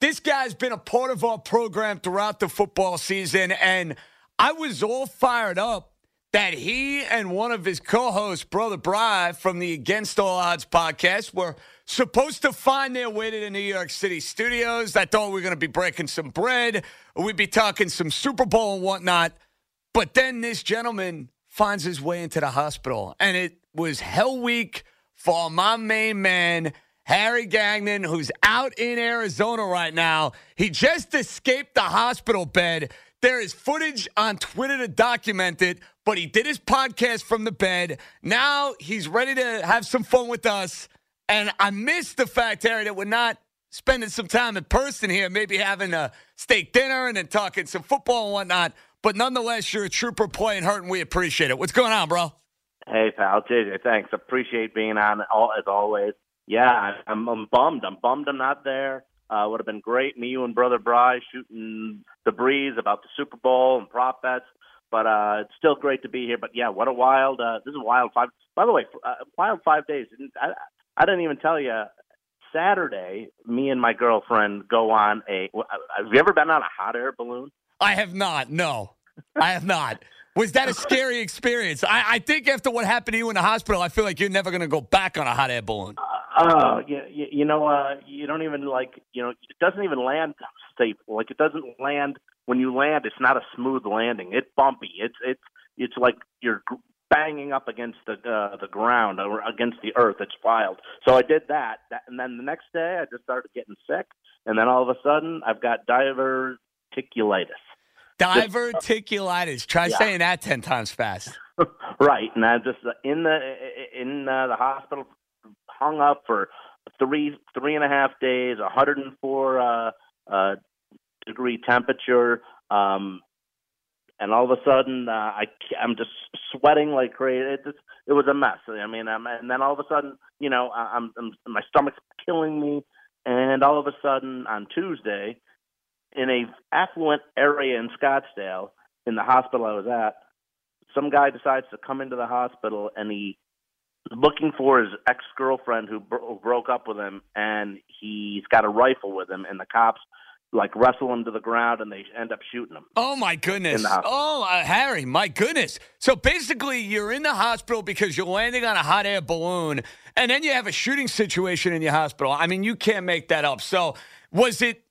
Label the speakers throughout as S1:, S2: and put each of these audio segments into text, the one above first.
S1: This guy's been a part of our program throughout the football season, and I was all fired up that he and one of his co hosts, Brother Bry from the Against All Odds podcast, were supposed to find their way to the New York City studios. I thought we were going to be breaking some bread, we'd be talking some Super Bowl and whatnot. But then this gentleman finds his way into the hospital, and it was hell week for my main man. Harry Gagnon, who's out in Arizona right now. He just escaped the hospital bed. There is footage on Twitter to document it, but he did his podcast from the bed. Now he's ready to have some fun with us. And I missed the fact, Harry, that we're not spending some time in person here, maybe having a steak dinner and then talking some football and whatnot. But nonetheless, you're a trooper playing hurt, and we appreciate it. What's going on, bro?
S2: Hey, pal. JJ, thanks. Appreciate being on as always yeah, I'm, I'm bummed. I'm bummed I'm not there. Uh, would have been great. Me, you, and Brother Bry shooting the breeze about the Super Bowl and prop bets. But uh, it's still great to be here. But yeah, what a wild. Uh, this is a wild five. By the way, uh, wild five days. I, I didn't even tell you. Saturday, me and my girlfriend go on a. Have you ever been on a hot air balloon?
S1: I have not. No, I have not. Was that a scary experience? I, I, think after what happened to you in the hospital, I feel like you're never going to go back on a hot air balloon.
S2: Uh, Oh, you, you know, uh, you don't even like, you know, it doesn't even land safe. Like it doesn't land when you land. It's not a smooth landing. It's bumpy. It's it's it's like you're banging up against the uh, the ground or against the earth. It's wild. So I did that, that, and then the next day I just started getting sick, and then all of a sudden I've got diverticulitis.
S1: Diverticulitis. Try yeah. saying that ten times fast.
S2: right, and I'm just uh, in the in uh, the hospital hung up for three three and a half days, 104 uh, uh, degree temperature, um, and all of a sudden uh, I I'm just sweating like crazy. It just it was a mess. I mean, I'm, and then all of a sudden, you know, I'm, I'm my stomach's killing me, and all of a sudden on Tuesday, in a affluent area in Scottsdale, in the hospital I was at, some guy decides to come into the hospital and he looking for his ex girlfriend who bro- broke up with him, and he's got a rifle with him, and the cops like wrestle him to the ground, and they end up shooting him.
S1: Oh my goodness! Oh, uh, Harry, my goodness! So basically, you're in the hospital because you're landing on a hot air balloon, and then you have a shooting situation in your hospital. I mean, you can't make that up. So was it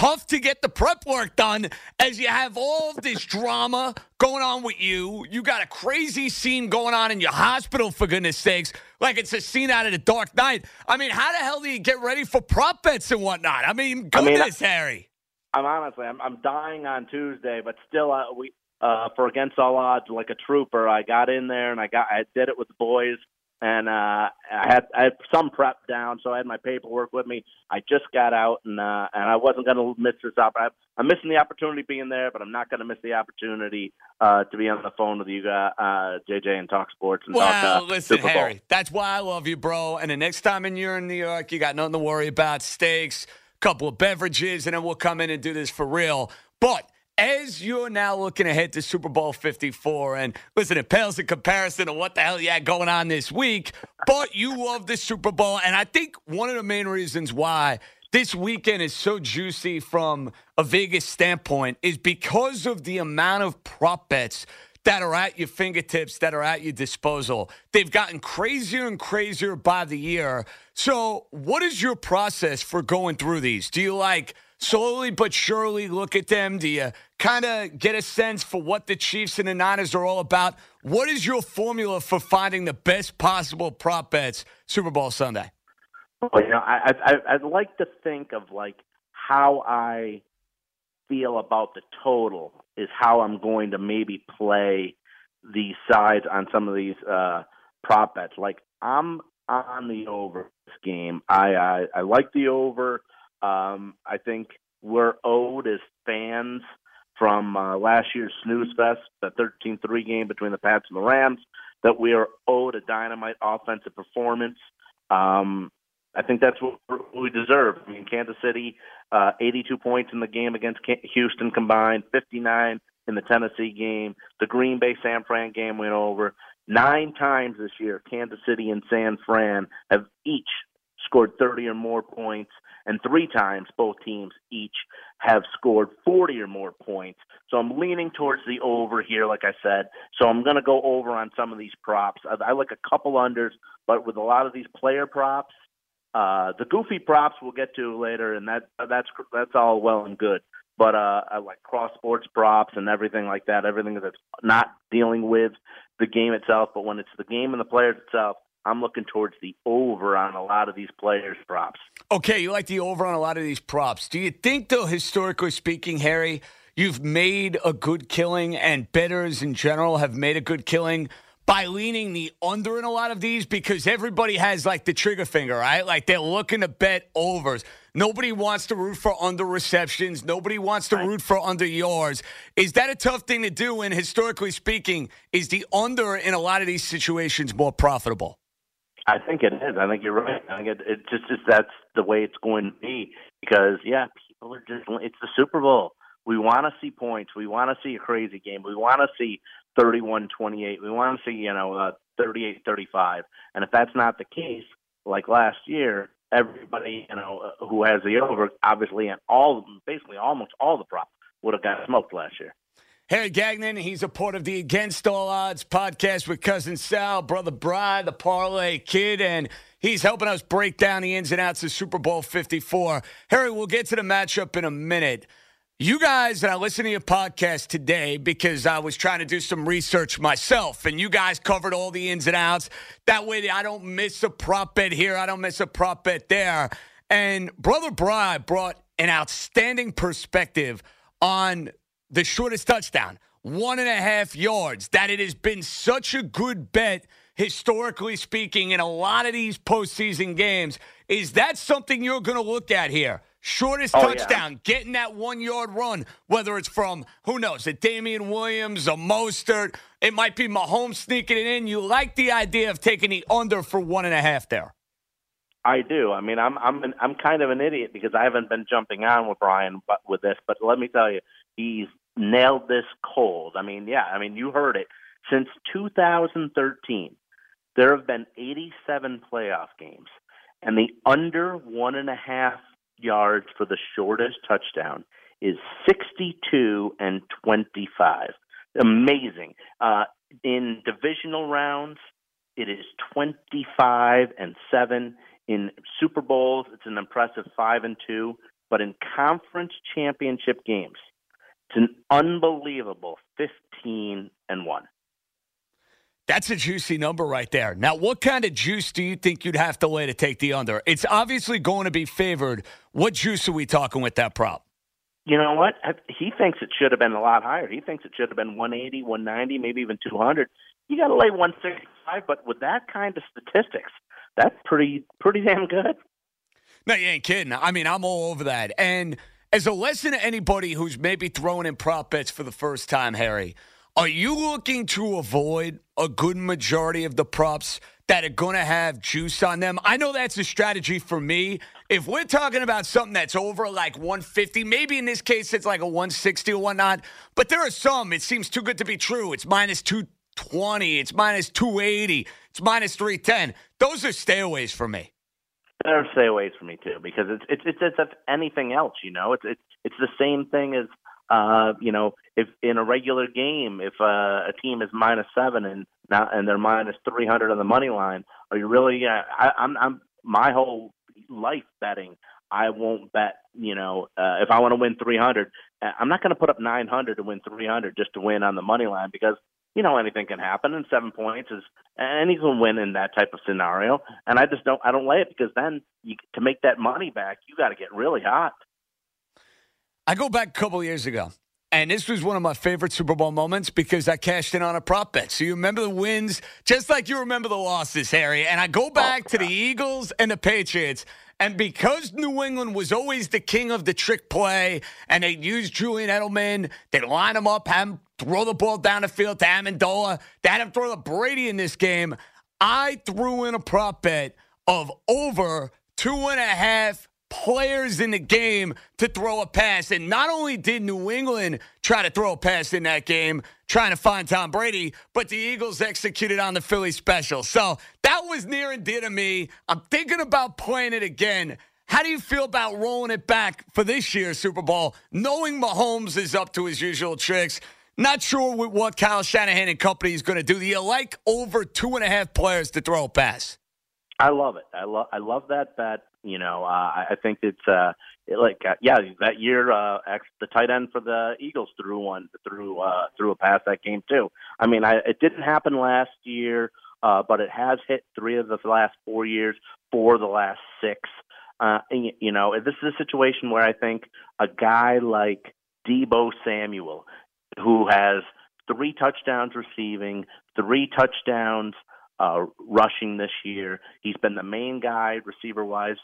S1: tough to get the prep work done as you have all this drama going on with you. You got a crazy scene going on in your hospital, for goodness sakes, like it's a scene out of the Dark Knight. I mean, how the hell do you get ready for prop bets and whatnot? I mean, goodness, I mean, Harry.
S2: I'm honestly, I'm, I'm dying on Tuesday, but still, uh, we uh, for against all odds, like a trooper, I got in there and I got, I did it with the boys and uh, I had I had some prep down, so I had my paperwork with me. I just got out, and uh, and I wasn't going to miss this opportunity. I'm missing the opportunity being there, but I'm not going to miss the opportunity uh, to be on the phone with you, uh, JJ, and talk sports and
S1: well,
S2: talk.
S1: Uh, listen, Harry, that's why I love you, bro. And the next time you're in New York, you got nothing to worry about. Steaks, couple of beverages, and then we'll come in and do this for real. But as you're now looking ahead to Super Bowl 54, and listen, it pales in comparison to what the hell you had going on this week, but you love the Super Bowl. And I think one of the main reasons why this weekend is so juicy from a Vegas standpoint is because of the amount of prop bets that are at your fingertips, that are at your disposal. They've gotten crazier and crazier by the year. So, what is your process for going through these? Do you like slowly but surely look at them? Do you kind of get a sense for what the Chiefs and the Niners are all about? What is your formula for finding the best possible prop bets Super Bowl Sunday?
S2: Well, you know, I, I I'd like to think of like how I feel about the total is how I'm going to maybe play these sides on some of these uh, prop bets. Like I'm on the over this game. I I, I like the over. Um, I think we're owed as fans from uh, last year's snooze fest, the 13-3 game between the Pats and the Rams, that we are owed a dynamite offensive performance. Um, I think that's what we deserve. I mean, Kansas City, uh, 82 points in the game against Houston combined, 59 in the Tennessee game. The Green Bay San Fran game went over. Nine times this year, Kansas City and San Fran have each scored 30 or more points, and three times both teams each have scored 40 or more points. So I'm leaning towards the over here, like I said. So I'm going to go over on some of these props. I, I like a couple unders, but with a lot of these player props, uh, the goofy props we'll get to later, and that that's that's all well and good. But uh, I like cross sports props and everything like that. Everything that's not dealing with the game itself, but when it's the game and the players itself, I'm looking towards the over on a lot of these players' props.
S1: Okay, you like the over on a lot of these props. Do you think, though, historically speaking, Harry, you've made a good killing, and betters in general have made a good killing? by leaning the under in a lot of these because everybody has like the trigger finger, right? Like they're looking to bet overs. Nobody wants to root for under receptions. Nobody wants to root for under yards. Is that a tough thing to do? And historically speaking, is the under in a lot of these situations more profitable?
S2: I think it is. I think you're right. I think it, it just is that's the way it's going to be because yeah, people are just it's the Super Bowl. We want to see points. We want to see a crazy game. We want to see 31-28. We want to see, you know, uh, 38-35. And if that's not the case, like last year, everybody, you know, uh, who has the over, obviously, and all, basically almost all the props would have got smoked last year.
S1: Harry Gagnon, he's a part of the Against All Odds podcast with Cousin Sal, Brother Bry, the Parlay Kid, and he's helping us break down the ins and outs of Super Bowl 54. Harry, we'll get to the matchup in a minute. You guys, and I listened to your podcast today because I was trying to do some research myself, and you guys covered all the ins and outs. That way, I don't miss a prop bet here, I don't miss a prop bet there. And Brother Bry brought an outstanding perspective on the shortest touchdown, one and a half yards, that it has been such a good bet, historically speaking, in a lot of these postseason games. Is that something you're going to look at here? Shortest oh, touchdown, yeah. getting that one yard run, whether it's from, who knows, a Damien Williams, a Mostert, it might be Mahomes sneaking it in. You like the idea of taking the under for one and a half there.
S2: I do. I mean, I'm I'm an, I'm kind of an idiot because I haven't been jumping on with Brian but with this, but let me tell you, he's nailed this cold. I mean, yeah, I mean, you heard it. Since 2013, there have been 87 playoff games, and the under one and a half yards for the shortest touchdown is 62 and 25. Amazing. Uh, in divisional rounds, it is 25 and 7. In Super Bowls, it's an impressive 5 and 2. But in conference championship games, it's an unbelievable 15 and 1.
S1: That's a juicy number right there. Now, what kind of juice do you think you'd have to lay to take the under? It's obviously going to be favored. What juice are we talking with that prop?
S2: You know what? He thinks it should have been a lot higher. He thinks it should have been 180, 190, maybe even 200. You got to lay 165, but with that kind of statistics, that's pretty pretty damn good.
S1: No, you ain't kidding. I mean, I'm all over that. And as a lesson to anybody who's maybe throwing in prop bets for the first time, Harry, are you looking to avoid a good majority of the props that are going to have juice on them? I know that's a strategy for me. If we're talking about something that's over like 150, maybe in this case it's like a 160 or whatnot, but there are some, it seems too good to be true. It's minus 220, it's minus 280, it's minus 310. Those are stayaways for me.
S2: They're stayaways for me too because it's it's it's, it's anything else, you know. It's it's it's the same thing as uh, you know, if in a regular game, if uh, a team is minus seven and now and they're minus three hundred on the money line, are you really? Uh, I, I'm, I'm my whole life betting. I won't bet. You know, uh, if I want to win three hundred, uh, I'm not going to put up nine hundred to win three hundred just to win on the money line because you know anything can happen and seven points is and can win in that type of scenario and i just don't i don't lay it because then you to make that money back you got to get really hot
S1: I go back a couple years ago. And this was one of my favorite Super Bowl moments because I cashed in on a prop bet. So you remember the wins just like you remember the losses, Harry. And I go oh, back oh, to the Eagles and the Patriots. And because New England was always the king of the trick play, and they'd use Julian Edelman, they'd line him up, have him throw the ball down the field to Amendola, they had him throw the Brady in this game. I threw in a prop bet of over two and a half players in the game to throw a pass. And not only did New England try to throw a pass in that game, trying to find Tom Brady, but the Eagles executed on the Philly special. So that was near and dear to me. I'm thinking about playing it again. How do you feel about rolling it back for this year's Super Bowl, knowing Mahomes is up to his usual tricks? Not sure what Kyle Shanahan and company is going to do. Do you like over two and a half players to throw a pass?
S2: I love it. I love I love that bet. You know, uh, I think it's uh, it like uh, yeah, that year uh, the tight end for the Eagles threw one threw uh, threw a pass that game too. I mean, I, it didn't happen last year, uh, but it has hit three of the last four years, four of the last six. Uh, and, you know, this is a situation where I think a guy like Deebo Samuel, who has three touchdowns receiving, three touchdowns uh, rushing this year. He's been the main guy receiver wise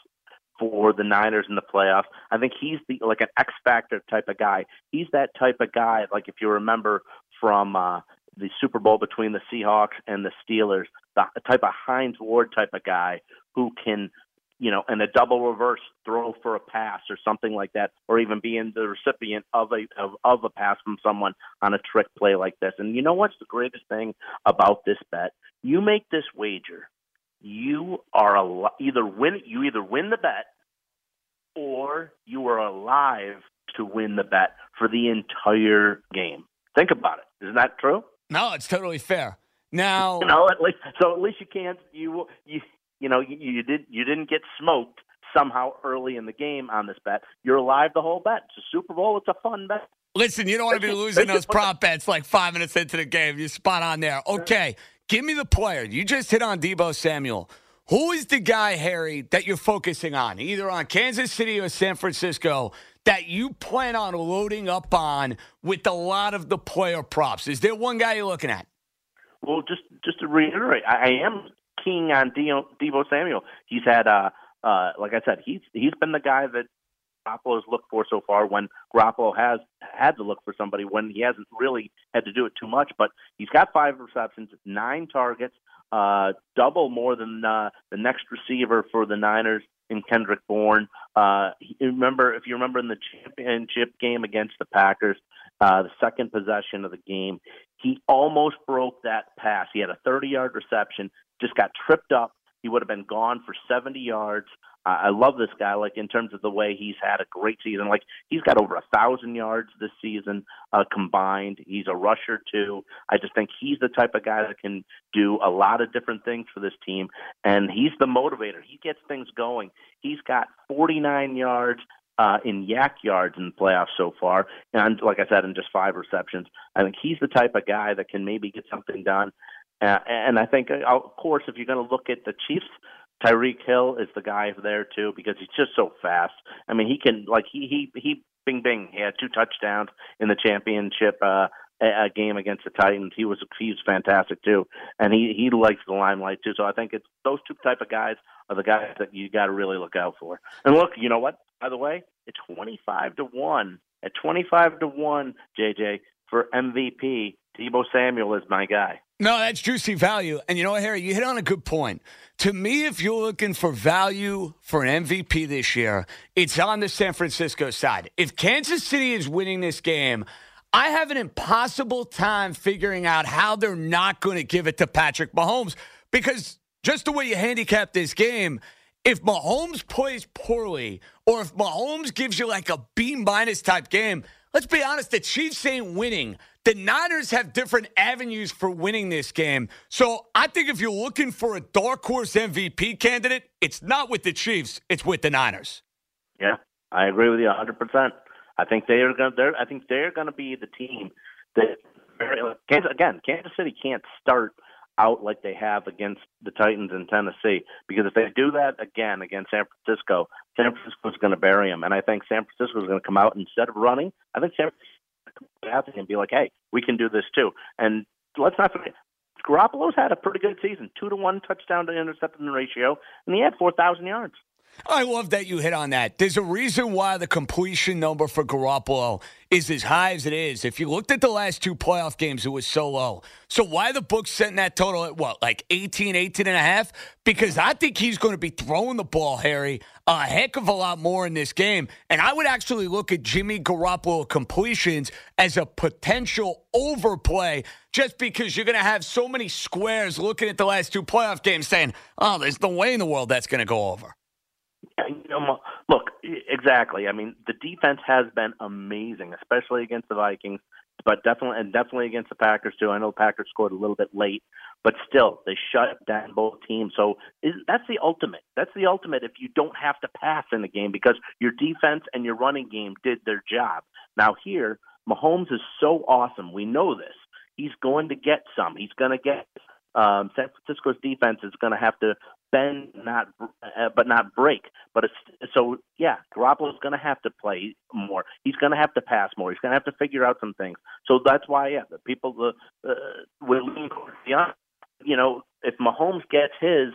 S2: for the Niners in the playoffs. I think he's the like an X factor type of guy. He's that type of guy. Like if you remember from uh, the Super Bowl between the Seahawks and the Steelers, the type of Hines Ward type of guy who can you know, and a double reverse throw for a pass or something like that, or even being the recipient of a of, of a pass from someone on a trick play like this. And you know what's the greatest thing about this bet? You make this wager, you are al- either win you either win the bet or you are alive to win the bet for the entire game. Think about it. Isn't that true?
S1: No, it's totally fair. Now,
S2: you know, at least so at least you can't you you you know, you, you did you didn't get smoked somehow early in the game on this bet. You're alive the whole bet. It's a Super Bowl. It's a fun bet.
S1: Listen, you don't want to be losing those prop bets like five minutes into the game. You're spot on there. Okay, give me the player. You just hit on Deebo Samuel. Who is the guy, Harry, that you're focusing on, either on Kansas City or San Francisco, that you plan on loading up on with a lot of the player props? Is there one guy you're looking at?
S2: Well, just just to reiterate, I am keen on Deebo Samuel. He's had, uh, uh, like I said, he's he's been the guy that Garoppolo has looked for so far. When Garoppolo has had to look for somebody when he hasn't really had to do it too much, but he's got five receptions, nine targets, uh, double more than uh, the next receiver for the Niners in Kendrick Bourne. Uh, remember, if you remember in the championship game against the Packers, uh, the second possession of the game, he almost broke that pass. He had a 30-yard reception, just got tripped up. He would have been gone for 70 yards. Uh, I love this guy, like in terms of the way he's had a great season. Like he's got over a thousand yards this season uh, combined. He's a rusher too. I just think he's the type of guy that can do a lot of different things for this team, and he's the motivator. He gets things going. He's got 49 yards uh, in YAC yards in the playoffs so far, and like I said, in just five receptions. I think he's the type of guy that can maybe get something done. Uh, and I think, uh, of course, if you're going to look at the Chiefs, Tyreek Hill is the guy there too because he's just so fast. I mean, he can like he he he bing bing. He had two touchdowns in the championship uh, a game against the Titans. He was he's fantastic too, and he he likes the limelight too. So I think it's those two type of guys are the guys that you got to really look out for. And look, you know what? By the way, it's twenty five to one. At twenty five to one, JJ for MVP, Deebo Samuel is my guy.
S1: No, that's juicy value. And you know what, Harry, you hit on a good point. To me, if you're looking for value for an MVP this year, it's on the San Francisco side. If Kansas City is winning this game, I have an impossible time figuring out how they're not going to give it to Patrick Mahomes because just the way you handicap this game, if Mahomes plays poorly or if Mahomes gives you like a B minus type game, let's be honest, the Chiefs ain't winning. The Niners have different avenues for winning this game. So I think if you're looking for a dark horse MVP candidate, it's not with the Chiefs, it's with the Niners.
S2: Yeah, I agree with you 100%. I think they are going to I think they're going to be the team that again, Kansas City can't start out like they have against the Titans in Tennessee because if they do that again against San Francisco, San Francisco is going to bury them and I think San Francisco is going to come out instead of running, I think San Francisco and be like, hey, we can do this too. And let's not forget, Garoppolo's had a pretty good season, two to one touchdown to interception ratio, and he had four thousand yards.
S1: I love that you hit on that. There's a reason why the completion number for Garoppolo is as high as it is. If you looked at the last two playoff games, it was so low. So why the book's setting that total at what, like 18, 18 and a half? Because I think he's going to be throwing the ball, Harry, a heck of a lot more in this game. And I would actually look at Jimmy Garoppolo completions as a potential overplay just because you're going to have so many squares looking at the last two playoff games saying, oh, there's no way in the world that's going to go over.
S2: Look, exactly. I mean, the defense has been amazing, especially against the Vikings, but definitely and definitely against the Packers too. I know the Packers scored a little bit late, but still, they shut down both teams. So is, that's the ultimate. That's the ultimate if you don't have to pass in the game because your defense and your running game did their job. Now here, Mahomes is so awesome. We know this. He's going to get some. He's going to get um, San Francisco's defense is going to have to bend, not uh, but not break. But it's so yeah, Garoppolo's going to have to play more. He's going to have to pass more. He's going to have to figure out some things. So that's why yeah, the people uh, uh, will lean towards the You know, if Mahomes gets his,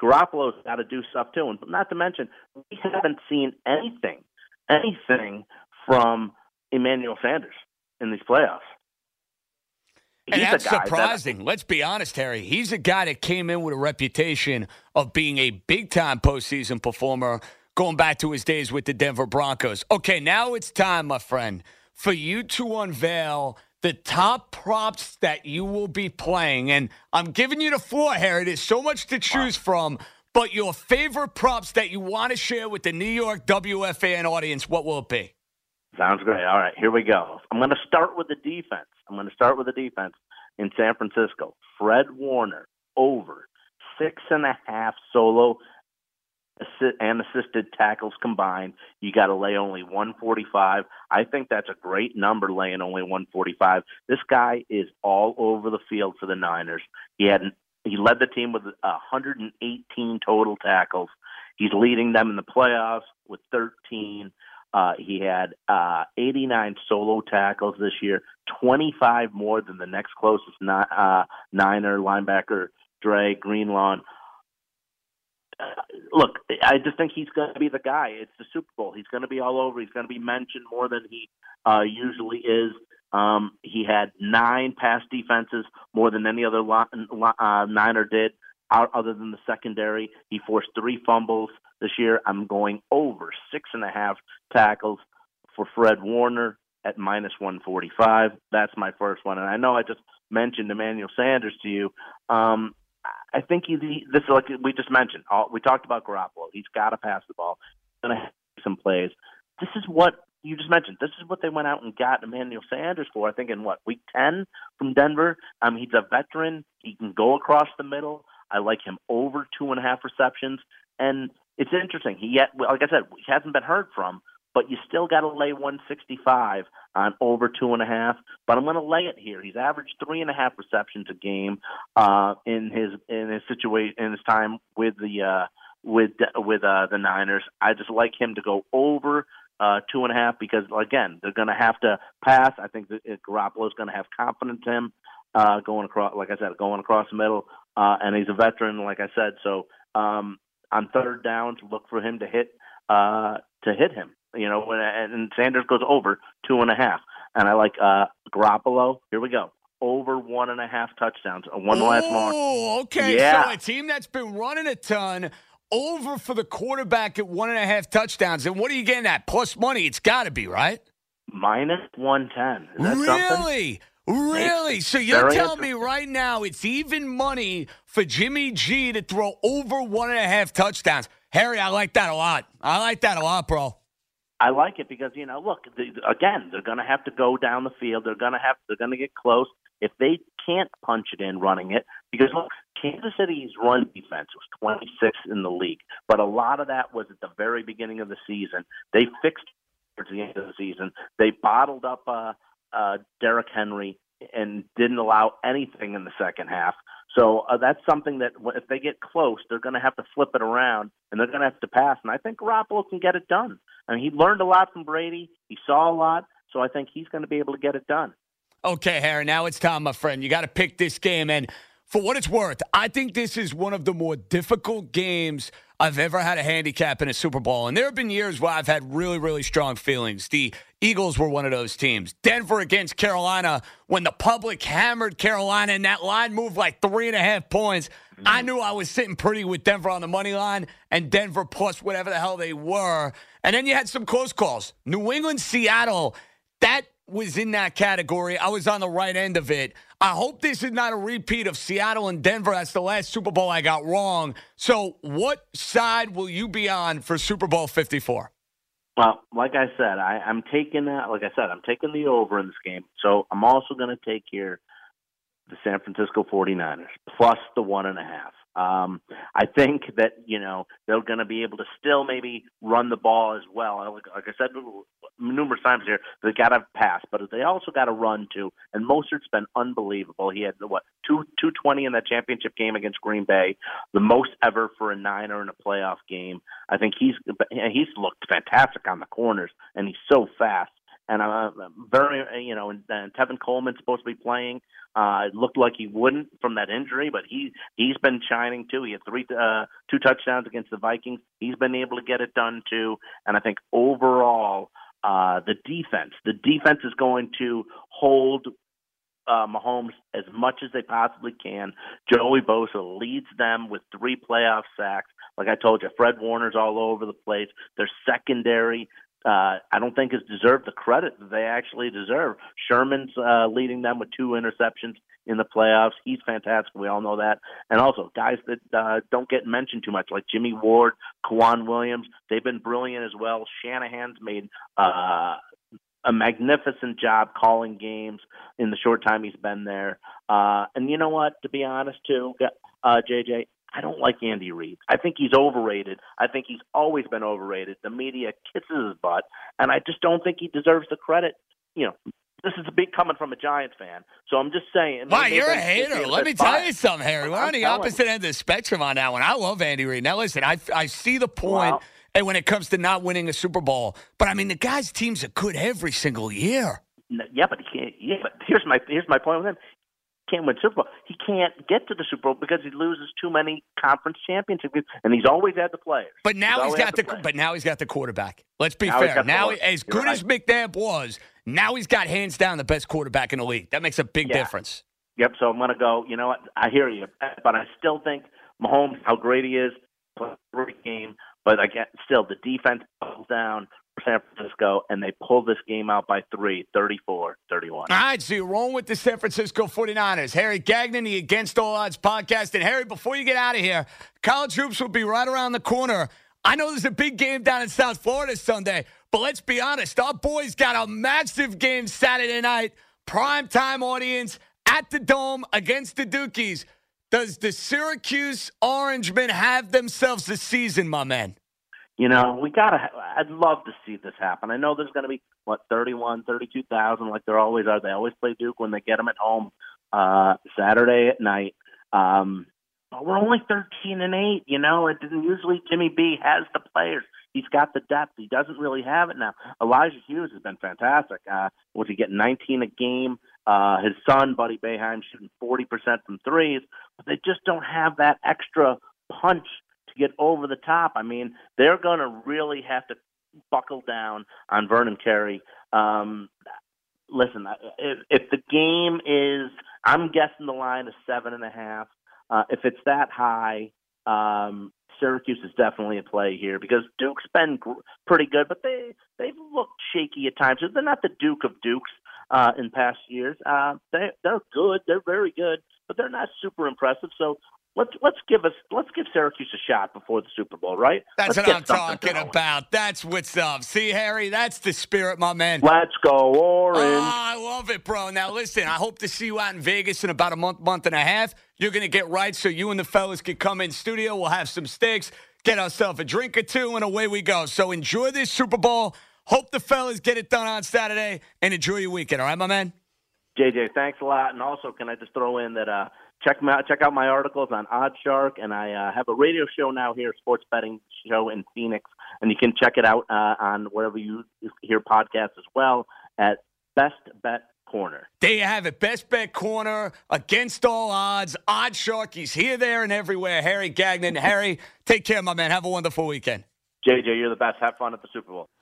S2: Garoppolo's got to do stuff too. And not to mention, we haven't seen anything, anything from Emmanuel Sanders in these playoffs.
S1: And that's surprising. That, Let's be honest, Harry. He's a guy that came in with a reputation of being a big time postseason performer going back to his days with the Denver Broncos. Okay, now it's time, my friend, for you to unveil the top props that you will be playing. And I'm giving you the floor, Harry. There's so much to choose from. But your favorite props that you want to share with the New York WFAN audience, what will it be?
S2: Sounds great. All right, here we go. I'm going to start with the defense. I'm going to start with the defense in San Francisco. Fred Warner over six and a half solo and assisted tackles combined. You got to lay only 145. I think that's a great number, laying only 145. This guy is all over the field for the Niners. He had he led the team with 118 total tackles. He's leading them in the playoffs with 13. Uh, he had uh, 89 solo tackles this year, 25 more than the next closest ni- uh, Niner linebacker, Dre Greenlaw. Uh, look, I just think he's going to be the guy. It's the Super Bowl. He's going to be all over. He's going to be mentioned more than he uh, usually is. Um, he had nine pass defenses, more than any other li- Niner did out other than the secondary. He forced three fumbles this year. I'm going over six and a half tackles for Fred Warner at minus 145. That's my first one. And I know I just mentioned Emmanuel Sanders to you. Um, I think he, this is like we just mentioned. All, we talked about Garoppolo. He's got to pass the ball. Going to have some plays. This is what you just mentioned. This is what they went out and got Emmanuel Sanders for. I think in what week ten from Denver. Um, he's a veteran. He can go across the middle. I like him over two and a half receptions. And it's interesting. He yet, like I said, he hasn't been heard from, but you still got to lay 165 on over two and a half. But I'm going to lay it here. He's averaged three and a half receptions a game uh, in his in his situation in his time with the uh, with with uh, the Niners. I just like him to go over uh, two and a half because again they're going to have to pass. I think that is going to have confidence in him uh, going across. Like I said, going across the middle uh, and he's a veteran, like I said. So um, on third downs, look for him to hit uh, to hit him. You know, when, and Sanders goes over two and a half, and I like uh, Garoppolo. Here we go. Over one and a half touchdowns. One Ooh, last mark.
S1: Oh, okay. Yeah. So a team that's been running a ton over for the quarterback at one and a half touchdowns. And what are you getting at? Plus money. It's got to be, right?
S2: Minus 110.
S1: really?
S2: Something?
S1: Really? So you're telling me right now it's even money for Jimmy G to throw over one and a half touchdowns? Harry, I like that a lot. I like that a lot, bro.
S2: I like it because you know, look, the, again, they're going to have to go down the field. They're going to have, they're going to get close. If they can't punch it in running it, because look, Kansas City's run defense was 26th in the league, but a lot of that was at the very beginning of the season. They fixed it towards the end of the season. They bottled up. Uh, uh, Derrick Henry and didn't allow anything in the second half. So uh, that's something that if they get close, they're going to have to flip it around and they're going to have to pass. And I think Garoppolo can get it done. I mean, he learned a lot from Brady. He saw a lot. So I think he's going to be able to get it done.
S1: Okay, Harry, now it's time, my friend. You got to pick this game. And for what it's worth, I think this is one of the more difficult games I've ever had a handicap in a Super Bowl. And there have been years where I've had really, really strong feelings. The Eagles were one of those teams. Denver against Carolina, when the public hammered Carolina and that line moved like three and a half points, mm-hmm. I knew I was sitting pretty with Denver on the money line and Denver plus whatever the hell they were. And then you had some close calls. New England, Seattle, that was in that category. I was on the right end of it. I hope this is not a repeat of Seattle and Denver. That's the last Super Bowl I got wrong. So, what side will you be on for Super Bowl 54?
S2: Well, like I said, I, I'm taking that. Like I said, I'm taking the over in this game. So I'm also going to take here the San Francisco 49ers plus the one and a half. Um, I think that you know they're going to be able to still maybe run the ball as well. Like, I said numerous times here, they got to pass, but they also got to run too. And Mostert's been unbelievable. He had the what two two twenty in that championship game against Green Bay, the most ever for a Niner in a playoff game. I think he's he's looked fantastic on the corners, and he's so fast and I'm uh, very, you know, and, and Tevin Coleman's supposed to be playing. Uh, it looked like he wouldn't from that injury, but he he's been shining too. He had three, uh, two touchdowns against the Vikings. He's been able to get it done too, and I think overall, uh, the defense, the defense is going to hold uh, Mahomes as much as they possibly can. Joey Bosa leads them with three playoff sacks. Like I told you, Fred Warner's all over the place. Their secondary uh, I don't think has deserved the credit that they actually deserve. Sherman's uh, leading them with two interceptions in the playoffs. He's fantastic. We all know that. And also guys that uh, don't get mentioned too much, like Jimmy Ward, K'Waun Williams. They've been brilliant as well. Shanahan's made uh, a magnificent job calling games in the short time he's been there. Uh, and you know what? To be honest, too, uh, JJ, I don't like Andy Reid. I think he's overrated. I think he's always been overrated. The media kisses his butt, and I just don't think he deserves the credit. You know, this is a big coming from a Giants fan. So I'm just saying.
S1: Wow, you're a hater. Let me tell you something, Harry. We're I'm on the opposite end of the spectrum on that one. I love Andy Reid. Now, listen, I, I see the point. Wow. And when it comes to not winning a Super Bowl, but I mean, the guy's teams are good every single year.
S2: Yeah, but he can't. Yeah, but here's my here's my point with him can't win Super Bowl. He can't get to the Super Bowl because he loses too many conference championships, and he's always had the players.
S1: But now he's, he's got the, the but now he's got the quarterback. Let's be now fair. Now, as good right. as McNabb was, now he's got hands down the best quarterback in the league. That makes a big yeah. difference.
S2: Yep. So I'm going to go. You know what? I hear you, but I still think Mahomes, how great he is, a great game. But again, still the defense falls down. San Francisco, and they pulled this game out by three, 34 31. All
S1: right, so you're rolling with the San Francisco 49ers. Harry Gagnon, the Against All Odds podcast. And Harry, before you get out of here, college hoops will be right around the corner. I know there's a big game down in South Florida Sunday, but let's be honest, our boys got a massive game Saturday night, prime time audience at the Dome against the Dukies. Does the Syracuse Orangemen have themselves a season, my man?
S2: You know, we gotta. I'd love to see this happen. I know there's going to be what thirty-one, thirty-two thousand, like there always are. They always play Duke when they get them at home uh, Saturday at night. Um, but we're only thirteen and eight. You know, it didn't usually. Jimmy B has the players. He's got the depth. He doesn't really have it now. Elijah Hughes has been fantastic. Uh, was he getting 19 a game? Uh, his son, Buddy Boeheim, shooting 40% from threes, but they just don't have that extra punch to get over the top. I mean, they're going to really have to buckle down on Vernon Carey. Um, listen, if, if the game is, I'm guessing the line is seven and a half. Uh, if it's that high, um, Syracuse is definitely a play here because Duke's been gr- pretty good, but they they've looked shaky at times. They're not the Duke of Dukes uh, in past years. Uh, they they're good, they're very good, but they're not super impressive. So let's let's give us let's give Syracuse a shot before the Super Bowl, right?
S1: That's
S2: let's
S1: what I'm talking going. about. That's what's up. See, Harry, that's the spirit, my man.
S2: Let's go Orange. Oh,
S1: I love it, bro. Now listen, I hope to see you out in Vegas in about a month, month and a half. You're gonna get right, so you and the fellas can come in studio. We'll have some steaks, get ourselves a drink or two, and away we go. So enjoy this Super Bowl. Hope the fellas get it done on Saturday and enjoy your weekend. All right, my man.
S2: JJ, thanks a lot. And also, can I just throw in that uh, check me out, check out my articles on OddsShark, and I uh, have a radio show now here, sports betting show in Phoenix, and you can check it out uh, on wherever you hear podcasts as well. at Best Bet Corner.
S1: There you have it. Best Bet Corner against all odds. Odd Sharkies here, there, and everywhere. Harry Gagnon. Harry, take care, my man. Have a wonderful weekend.
S2: JJ, you're the best. Have fun at the Super Bowl.